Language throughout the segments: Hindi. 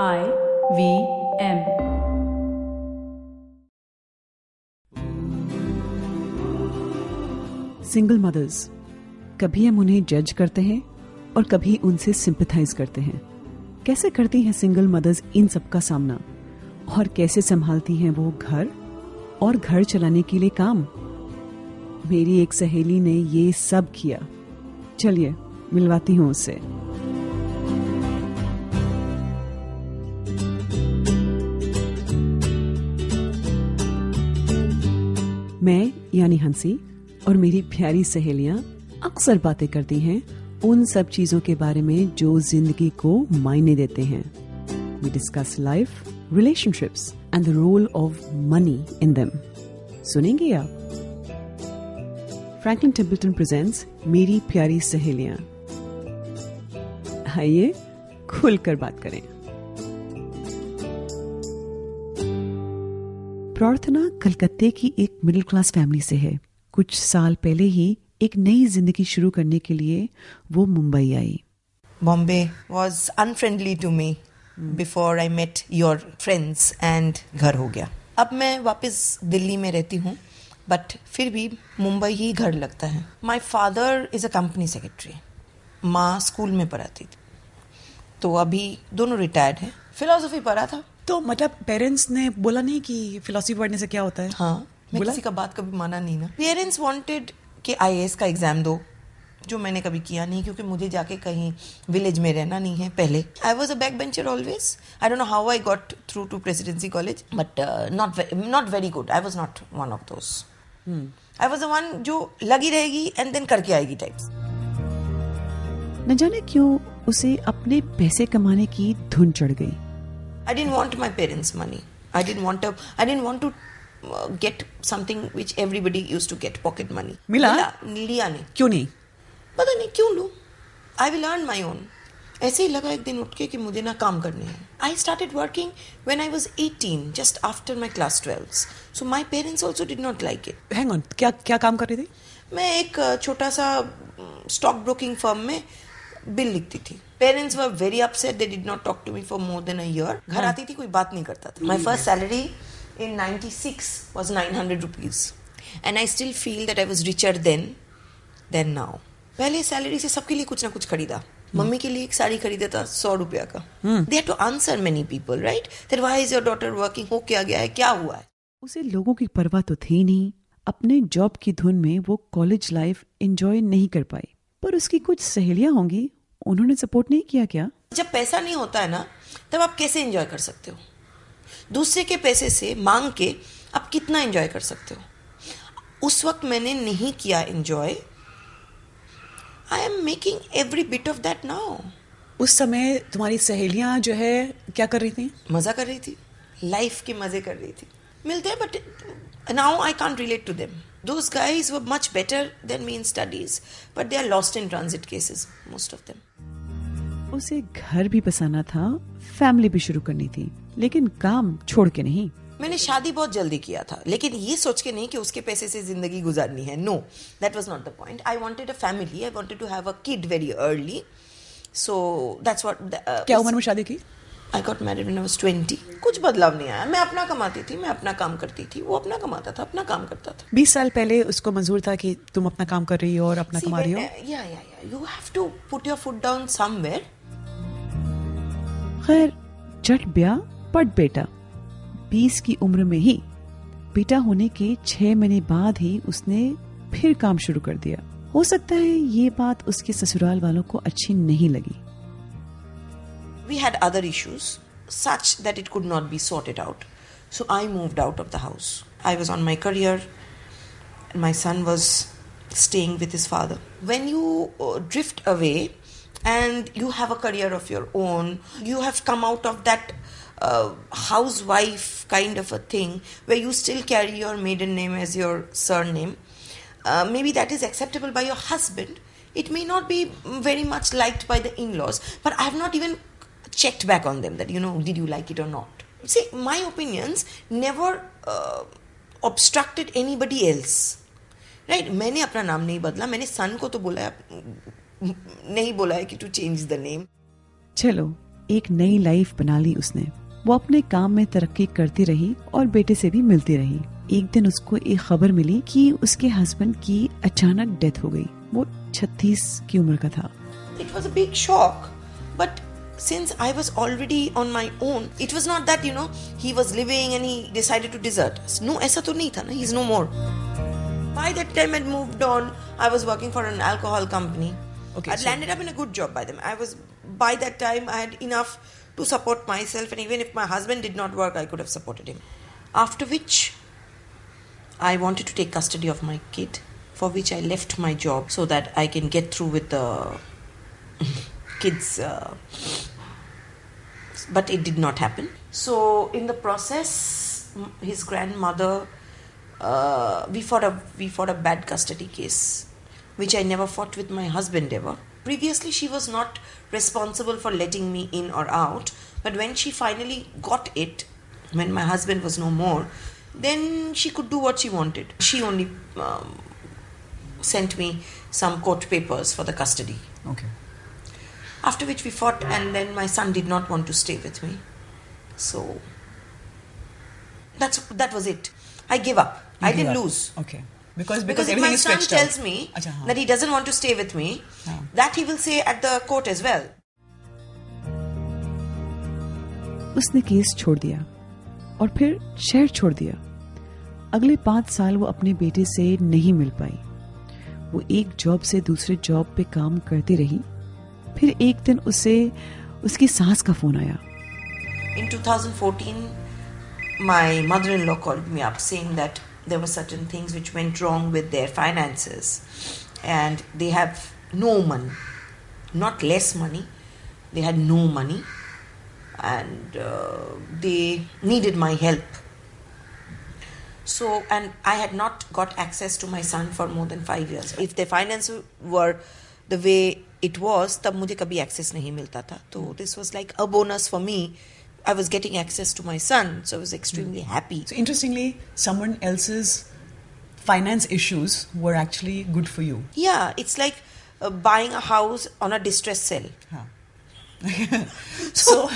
I V M. Single mothers कभी हम उन्हें जज करते हैं और कभी उनसे सिंपथाइज करते हैं। कैसे करती हैं सिंगल मदर्स इन सब का सामना? और कैसे संभालती हैं वो घर और घर चलाने के लिए काम? मेरी एक सहेली ने ये सब किया। चलिए, मिलवाती हूँ उससे। यानी हँसी और मेरी प्यारी सहेलियाँ अक्सर बातें करती हैं उन सब चीज़ों के बारे में जो ज़िंदगी को मायने देते हैं। We discuss life relationships and the role of money in them सुनेंगे आप? फ्रैंकलिन टेम्पल्टन प्रेजेंट्स मेरी प्यारी सहेलियाँ। आइए खुलकर बात करें। प्रार्थना कलकत्ते की एक मिडिल क्लास फैमिली से है। कुछ साल पहले ही एक नई ज़िंदगी शुरू करने के लिए वो मुंबई आई। Bombay was unfriendly to me before I met your friends and घर हो गया। अब मैं वापस दिल्ली में रहती हूँ बट फिर भी मुंबई ही घर लगता है। My father is a company secretary माँ स्कूल में पढ़ाती थी। तो अभी दोनों रिटायर्ड हैं। फिलोसफी पढ़ा था। तो मतलब पेरेंट्स ने बोला नहीं कि फिलोसफी पढ़ने से क्या होता है? हाँ मैं बोला? किसी का बात कभी माना नहीं ना। पेरेंट्स वांटेड कि आई का एग्ज़ाम दो जो मैंने कभी किया नहीं क्योंकि मुझे जाके कहीं विलेज में रहना नहीं है पहले। I was a back bencher always I don't know how I got through to Presidency College but not not very good I was not one of those I was a one जो लगी रहेगी एंड देन करके आएगी टाइप्स न जाने क्यों उसे अपने पैसे कमाने की धुन चढ़ गई। I didn't want my parents' money. I didn't want to. I didn't want to uh, get something which everybody used to get pocket money. मिला? लिया नहीं क्यों नहीं पता नहीं क्यों लूँ I will earn my own ऐसे ही लगा एक दिन उठ के कि मुझे ना काम करने हैं I started working when I was eighteen just after my class twelve so my parents also did not like it hang on क्या क्या काम कर रही थी मैं एक uh, छोटा सा स्टॉक ब्रोकिंग फर्म में बिल लिखती थी। Parents were very upset they did not talk to me for more than a year घर आती थी कोई बात नहीं करता था। My first salary in 96 was 900 rupees. And I still feel that I was richer then than now. पहले सैलरी से सबके लिए कुछ ना कुछ खरीदा। मम्मी के लिए एक साड़ी खरीदा था सौ रुपया का। They have to answer many people right that why is your daughter working हो क्या गया है क्या हुआ है उसे लोगों की परवाह तो थी नहीं। अपने जॉब की धुन में वो कॉलेज लाइफ एंजॉय नहीं कर पाई। पर उसकी कुछ सहेलियाँ होंगी। उन्होंने सपोर्ट नहीं किया क्या? जब पैसा नहीं होता है ना तब आप कैसे एंजॉय कर सकते हो? दूसरे के पैसे से मांग के आप कितना एंजॉय कर सकते हो? उस वक्त मैंने नहीं किया enjoy I am making every bit of that now उस समय तुम्हारी सहेलियाँ जो है क्या कर रही थी? मज़ा कर रही थी। लाइफ के मज़े कर रही थी। मिलते हैं but now I can't relate to them those guys were much better than me in studies but they are lost in transit cases most of them उसे घर भी बसाना था फैमिली भी शुरू करनी थी लेकिन काम छोड़ के नहीं। मैंने शादी बहुत जल्दी किया था लेकिन ये सोच के नहीं कि उसके पैसे से ज़िंदगी गुजारनी है। No that was not the point I wanted a family I wanted to have a kid very early so that's what क्या उम्र में शादी की? I got married I was 20 कुछ बदलाव नहीं आया। मैं अपना कमाती थी मैं अपना काम करती थी। वो अपना कमाता था अपना काम करता था। बीस साल पहले उसको मंजूर था कि तुम अपना काम कर रही हो और अपना कमा रही हो। Yeah yeah yeah you have to put your foot down somewhere खैर जट ब्याह पट बेटा। बीस की उम्र में ही बेटा होने के छह महीने बाद ही उसने फिर काम शुरू कर दिया। हो सकता है ये बात उसके ससुराल वालों को अच्छी नहीं लगी। We had other issues such that it could not be sorted out. So I moved out of the house. I was on my career, and my son was staying with his father. When you uh, drift away and you have a career of your own, you have come out of that uh, housewife kind of a thing where you still carry your maiden name as your surname. Uh, maybe that is acceptable by your husband. It may not be very much liked by the in laws, but I have not even checked back on them that, you know, did you like it or not? See, my opinions never uh, obstructed anybody else. Right right? मैंने अपना नाम नहीं बदला मैंने सन को तो बोला है नहीं बोला है कि टू चेंज द नेम चलो एक नई लाइफ बना ली उसने वो अपने काम में तरक्की करती रही और बेटे से भी मिलती रही एक दिन उसको एक खबर मिली कि उसके हस्बैंड की अचानक डेथ हो गई वो 36 की उम्र का था it was a big shock, but since I was already on my own, it was not that, you know, he was living and he decided to desert us. No, aisa to nahi tha na, he's no more. By that time, I'd moved on. I was working for an alcohol company. Okay, I'd so landed up in a good job by them. I was, by that time, I had enough to support myself, and even if my husband did not work, I could have supported him. After which, I wanted to take custody of my kid, for which I left my job so that I can get through with the kids' uh, but it did not happen. So in the process, his grandmother, uh, we fought a we fought a bad custody case, which I never fought with my husband ever. Previously, she was not responsible for letting me in or out, but when she finally got it, when my husband was no more, then she could do what she wanted. She only um, sent me some court papers for the custody. Okay After which we fought, and then my son did not want to stay with me. So that's that was it. I gave up. You I didn't up. lose. Okay because Because because if my son tells out. me Achha, that he doesn't want to stay with me, हाँ. that he will say at the court as well. उसने केस छोड़ दिया और फिर शहर छोड़ दिया अगले पाँच साल वो अपने बेटे से नहीं मिल पाई वो एक जॉब से दूसरे जॉब पे काम करती रही फिर एक दिन उसे उसकी सास का फोन आया In 2014, my mother in law called me up saying that there were certain things which went wrong with their finances and they have no money, not less money, they had no money and uh, they needed my help. So, and I had not got access to my son for more than five years. If the finances were the way it was तब मुझे कभी एक्सेस नहीं मिलता था। तो this was like a bonus for me I was getting access to my son so was extremely happy interestingly someone else finance issues were actually good for you yeah it's like buying a house on a distress sale so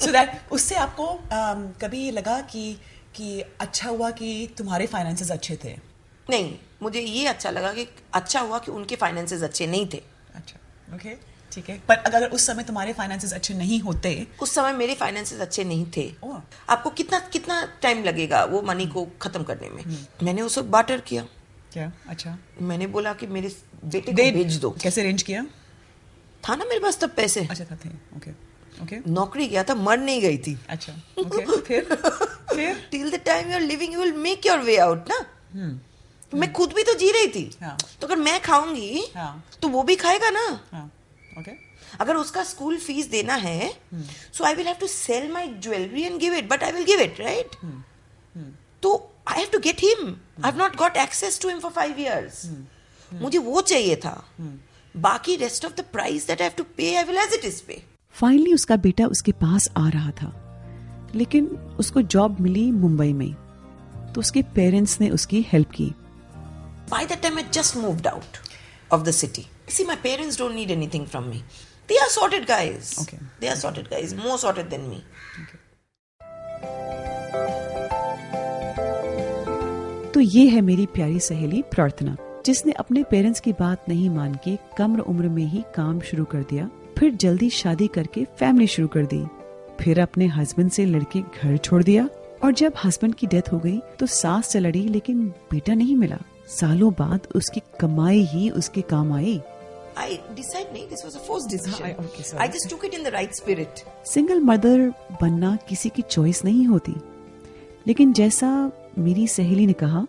so that उससे आपको um, कभी लगा कि कि अच्छा हुआ कि तुम्हारे फाइनेंसेस अच्छे थे? नहीं मुझे ये अच्छा लगा कि अच्छा हुआ कि उनके फाइनेंसेस अच्छे नहीं थे। अच्छा। ओके ठीक है। पर अगर उस समय तुम्हारे फाइनेंसेस अच्छे नहीं होते उस समय मेरे फाइनेंसेस अच्छे नहीं थे। ओह। आपको कितना कितना टाइम लगेगा वो मनी को खत्म करने में? Hmm. मैंने उसे बाटर किया। क्या? अच्छा। मैंने बोला कि मेरे बेटे को भेज दो। कैसे अरेंज किया? था ना मेरे पास तब पैसे। अच्छा था थे। ओके ओके नौकरी गया था मर नहीं गई थी। अच्छा ओके फिर? फिर? Till the time you are living you will make your way out ना। मैं खुद भी तो जी रही थी। हाँ। तो अगर मैं खाऊँगी हाँ। तो वो भी खाएगा ना? हाँ। ओके अगर उसका स्कूल फ़ीस देना है so I will have to sell my jewellery and give it but I will give it right तो I have to get him I have not got access to him for five years मुझे वो चाहिए था। बाकी rest of the price that I have to pay I will as it is pay finally उसका बेटा उसके पास आ रहा था। लेकिन उसको जॉब मिली मुंबई में। तो उसके पेरेंट्स ने उसकी हेल्प की। By that time, I just moved out of the city. See, my parents don't need anything from me. They are sorted guys. Okay. They are sorted guys, more sorted than me. तो ये है मेरी प्यारी सहेली प्रार्थना जिसने अपने पेरेंट्स की बात नहीं मान के कम उम्र में ही काम शुरू कर दिया फिर जल्दी शादी करके फैमिली शुरू कर दी फिर अपने हस्बैंड से लड़के घर छोड़ दिया और जब हस्बैंड की डेथ हो गई तो सास से लड़ी लेकिन बेटा नहीं मिला सालों बाद उसकी कमाई ही उसके काम आई I decided, no, this was a forced decision. I- okay, sorry. I just took it in the right spirit. Single mother बनना किसी की चॉइस नहीं होती लेकिन जैसा मेरी सहेली ने कहा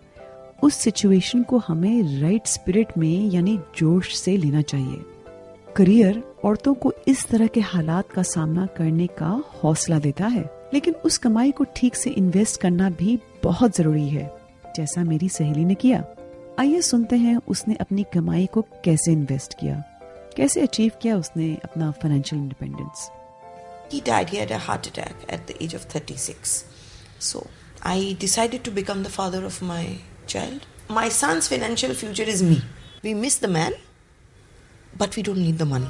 उस सिचुएशन को हमें राइट स्पिरिट में यानी जोश से लेना चाहिए करियर औरतों को इस तरह के हालात का सामना करने का हौसला देता है लेकिन उस कमाई को ठीक से इन्वेस्ट करना भी बहुत ज़रूरी है जैसा मेरी सहेली ने किया आइए सुनते हैं उसने अपनी कमाई को कैसे इन्वेस्ट किया कैसे अचीव किया उसने अपना financial independence He died, he had a heart attack at the age of 36. So I decided to become the father of my child. My son's financial future is me. We miss the man, but we don't need the money.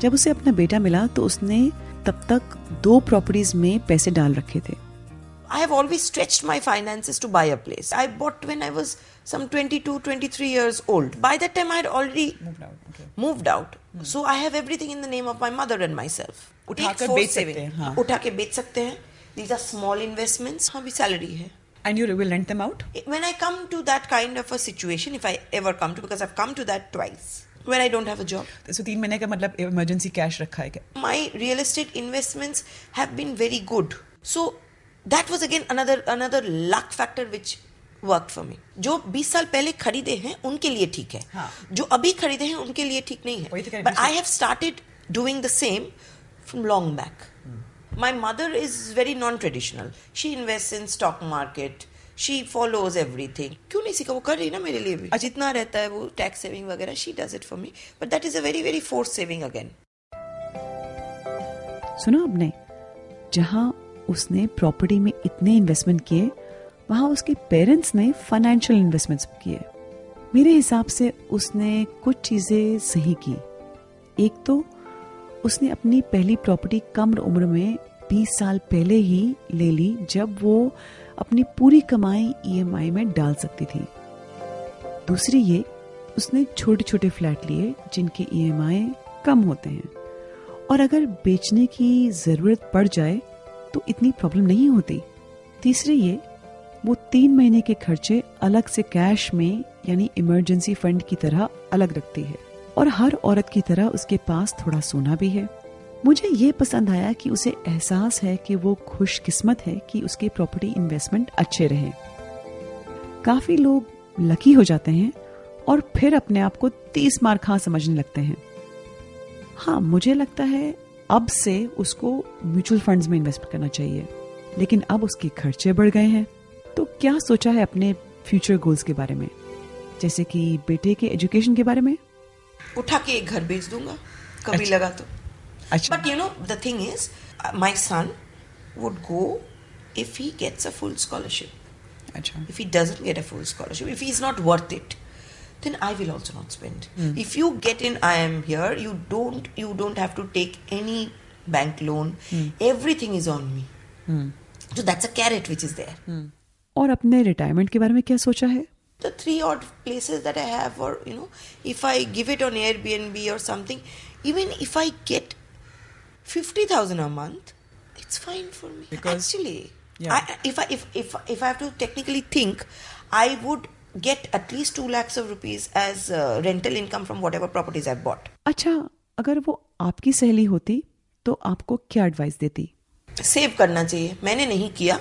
जब उसे अपना बेटा मिला तो उसने तब तक दो प्रॉपर्टीज़ में पैसे डाल रखे थे I have always stretched my finances to buy a place. I bought when I was some 22, 23 years old. By that time, I had already Moved out, okay. moved out. So I have everything in the name of my mother and myself. उठाकर Take forced बेच सकते saving. हैं, हाँ। उठा के बेच सकते हैं. These are small investments. हाँ भी salary है. And you will rent them out? When I come to that kind of a situation, if I ever come to, because I've come to that twice, where I don't have a job. So तीन महीने का मतलब इमरजेंसी कैश रखा है क्या my real estate investments have been very good so that was again another another luck factor which worked for me जो 20 साल पहले खरीदे हैं उनके लिए ठीक है हाँ। जो अभी खरीदे हैं उनके लिए ठीक नहीं तो है but I have started doing the same from long back my mother is very non-traditional she invests in stock market she follows everything क्यों नहीं सीखा वो कर रही ना मेरे लिए भी जितना रहता है वो टैक्स सेविंग वगैरह she does it for me but that is a very very forced saving again सुना आपने जहाँ उसने प्रॉपर्टी में इतने इन्वेस्टमेंट किए, वहाँ उसके पेरेंट्स ने फाइनेंशियल इन्वेस्टमेंट्स किए। मेरे हिसाब से उसने कुछ चीज़ें सही की। एक तो उसने अपनी पहली प्रॉपर्टी कम उम्र में 20 साल पहले ही ले ली, जब वो अपनी पूरी कमाई ईएमआई में डाल सकती थी। दूसरी ये, उसने छोटे छोटे फ्लैट लिए, जिनके ईएमआई कम होते हैं। और अगर बेचने की ज़रूरत पड़ जाए तो इतनी प्रॉब्लम नहीं होती। तीसरी ये, वो तीन महीने के खर्चे अलग से कैश में, यानी इमरजेंसी फंड की तरह अलग रखती है। और हर औरत की तरह उसके पास थोड़ा सोना भी है। मुझे ये पसंद आया कि उसे एहसास है कि वो खुशकिस्मत है कि उसके प्रॉपर्टी इन्वेस्टमेंट अच्छे रहे। काफ़ी लोग लकी हो जाते हैं और फिर अपने आप को तीस मार खा समझने लगते हैं। हाँ मुझे लगता है अब से उसको म्यूचुअल फंड्स में इन्वेस्ट करना चाहिए। लेकिन अब उसके खर्चे बढ़ गए हैं। तो क्या सोचा है अपने फ्यूचर गोल्स के बारे में? जैसे कि बेटे के एजुकेशन के बारे में? उठा के एक घर बेच दूँगा। कभी अच्छा। लगा तो। अच्छा। But you know the thing is my son would go if he gets a full scholarship अच्छा। If he doesn't get a full scholarship, if he's not worth it, then I will also not spend. If you get in, I am here. You don't. You don't have to take any bank loan. Everything is on me. So that's a carrot which is there. और अपने रिटायरमेंट के बारे में क्या सोचा है The three odd places that I have, or you know, if I give it on Airbnb or something, even if I get fifty thousand a month, it's fine for me. Because- Actually, Yeah. I, if I if if if I have to technically think, I would get at least two lakhs of rupees as uh, rental income from whatever properties I've bought. अच्छा अगर वो आपकी सहेली होती तो आपको क्या एडवाइस देती? सेव करना चाहिए। मैंने नहीं किया।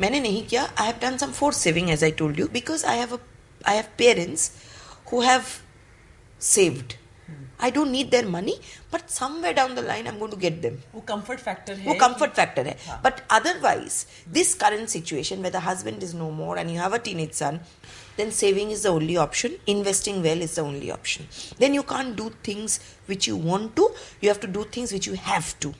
मैंने नहीं किया। I have done some force saving as I told you because I have I have parents who have saved I don't need their money but somewhere down the line I am going to get them वो कंफर्ट फैक्टर है वो कंफर्ट फैक्टर है. But otherwise this current situation where the husband is no more and you have a teenage son then saving is the only option. Investing well is the only option. Then you can't do things which you want to. You have to do things which you have to.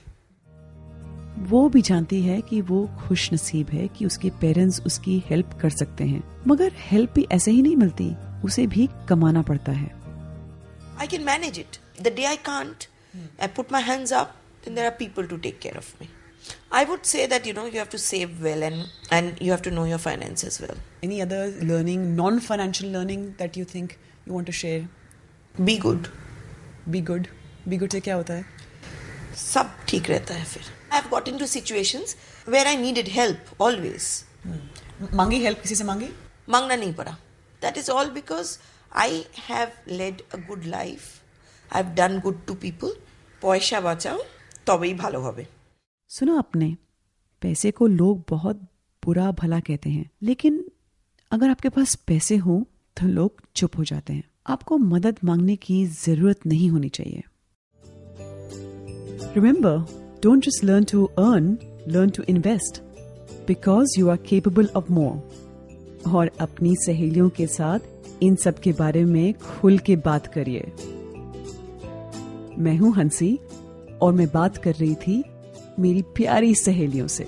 वो भी जानती है कि वो खुश नसीब है कि उसके पेरेंट्स उसकी हेल्प कर सकते हैं। मगर हेल्प भी ऐसे ही नहीं मिलती। उसे भी कमाना पड़ता है। I can manage it. The day I can't, I put my hands up, then there are people to take care of me. I would say that you know you have to save well and and you have to know your finances well. Any other learning, non-financial learning that you think you want to share? Be good. Be good. Be good से क्या होता है? सब ठीक रहता है फिर. I've got into situations where I needed help always. मांगी हेल्प किसी से मांगी? मांगना नहीं पड़ा. That is all because I have led a good life. I've done good to people. পয়সা বাঁচাও তবেই ভালো হবে सुनो आपने पैसे को लोग बहुत बुरा भला कहते हैं लेकिन अगर आपके पास पैसे हो तो लोग चुप हो जाते हैं आपको मदद मांगने की जरूरत नहीं होनी चाहिए remember don't just learn to earn learn to invest because you are capable of more और अपनी सहेलियों के साथ इन सब के बारे में खुल के बात करिए। मैं हूँ हँसी और मैं बात कर रही थी मेरी प्यारी सहेलियों से।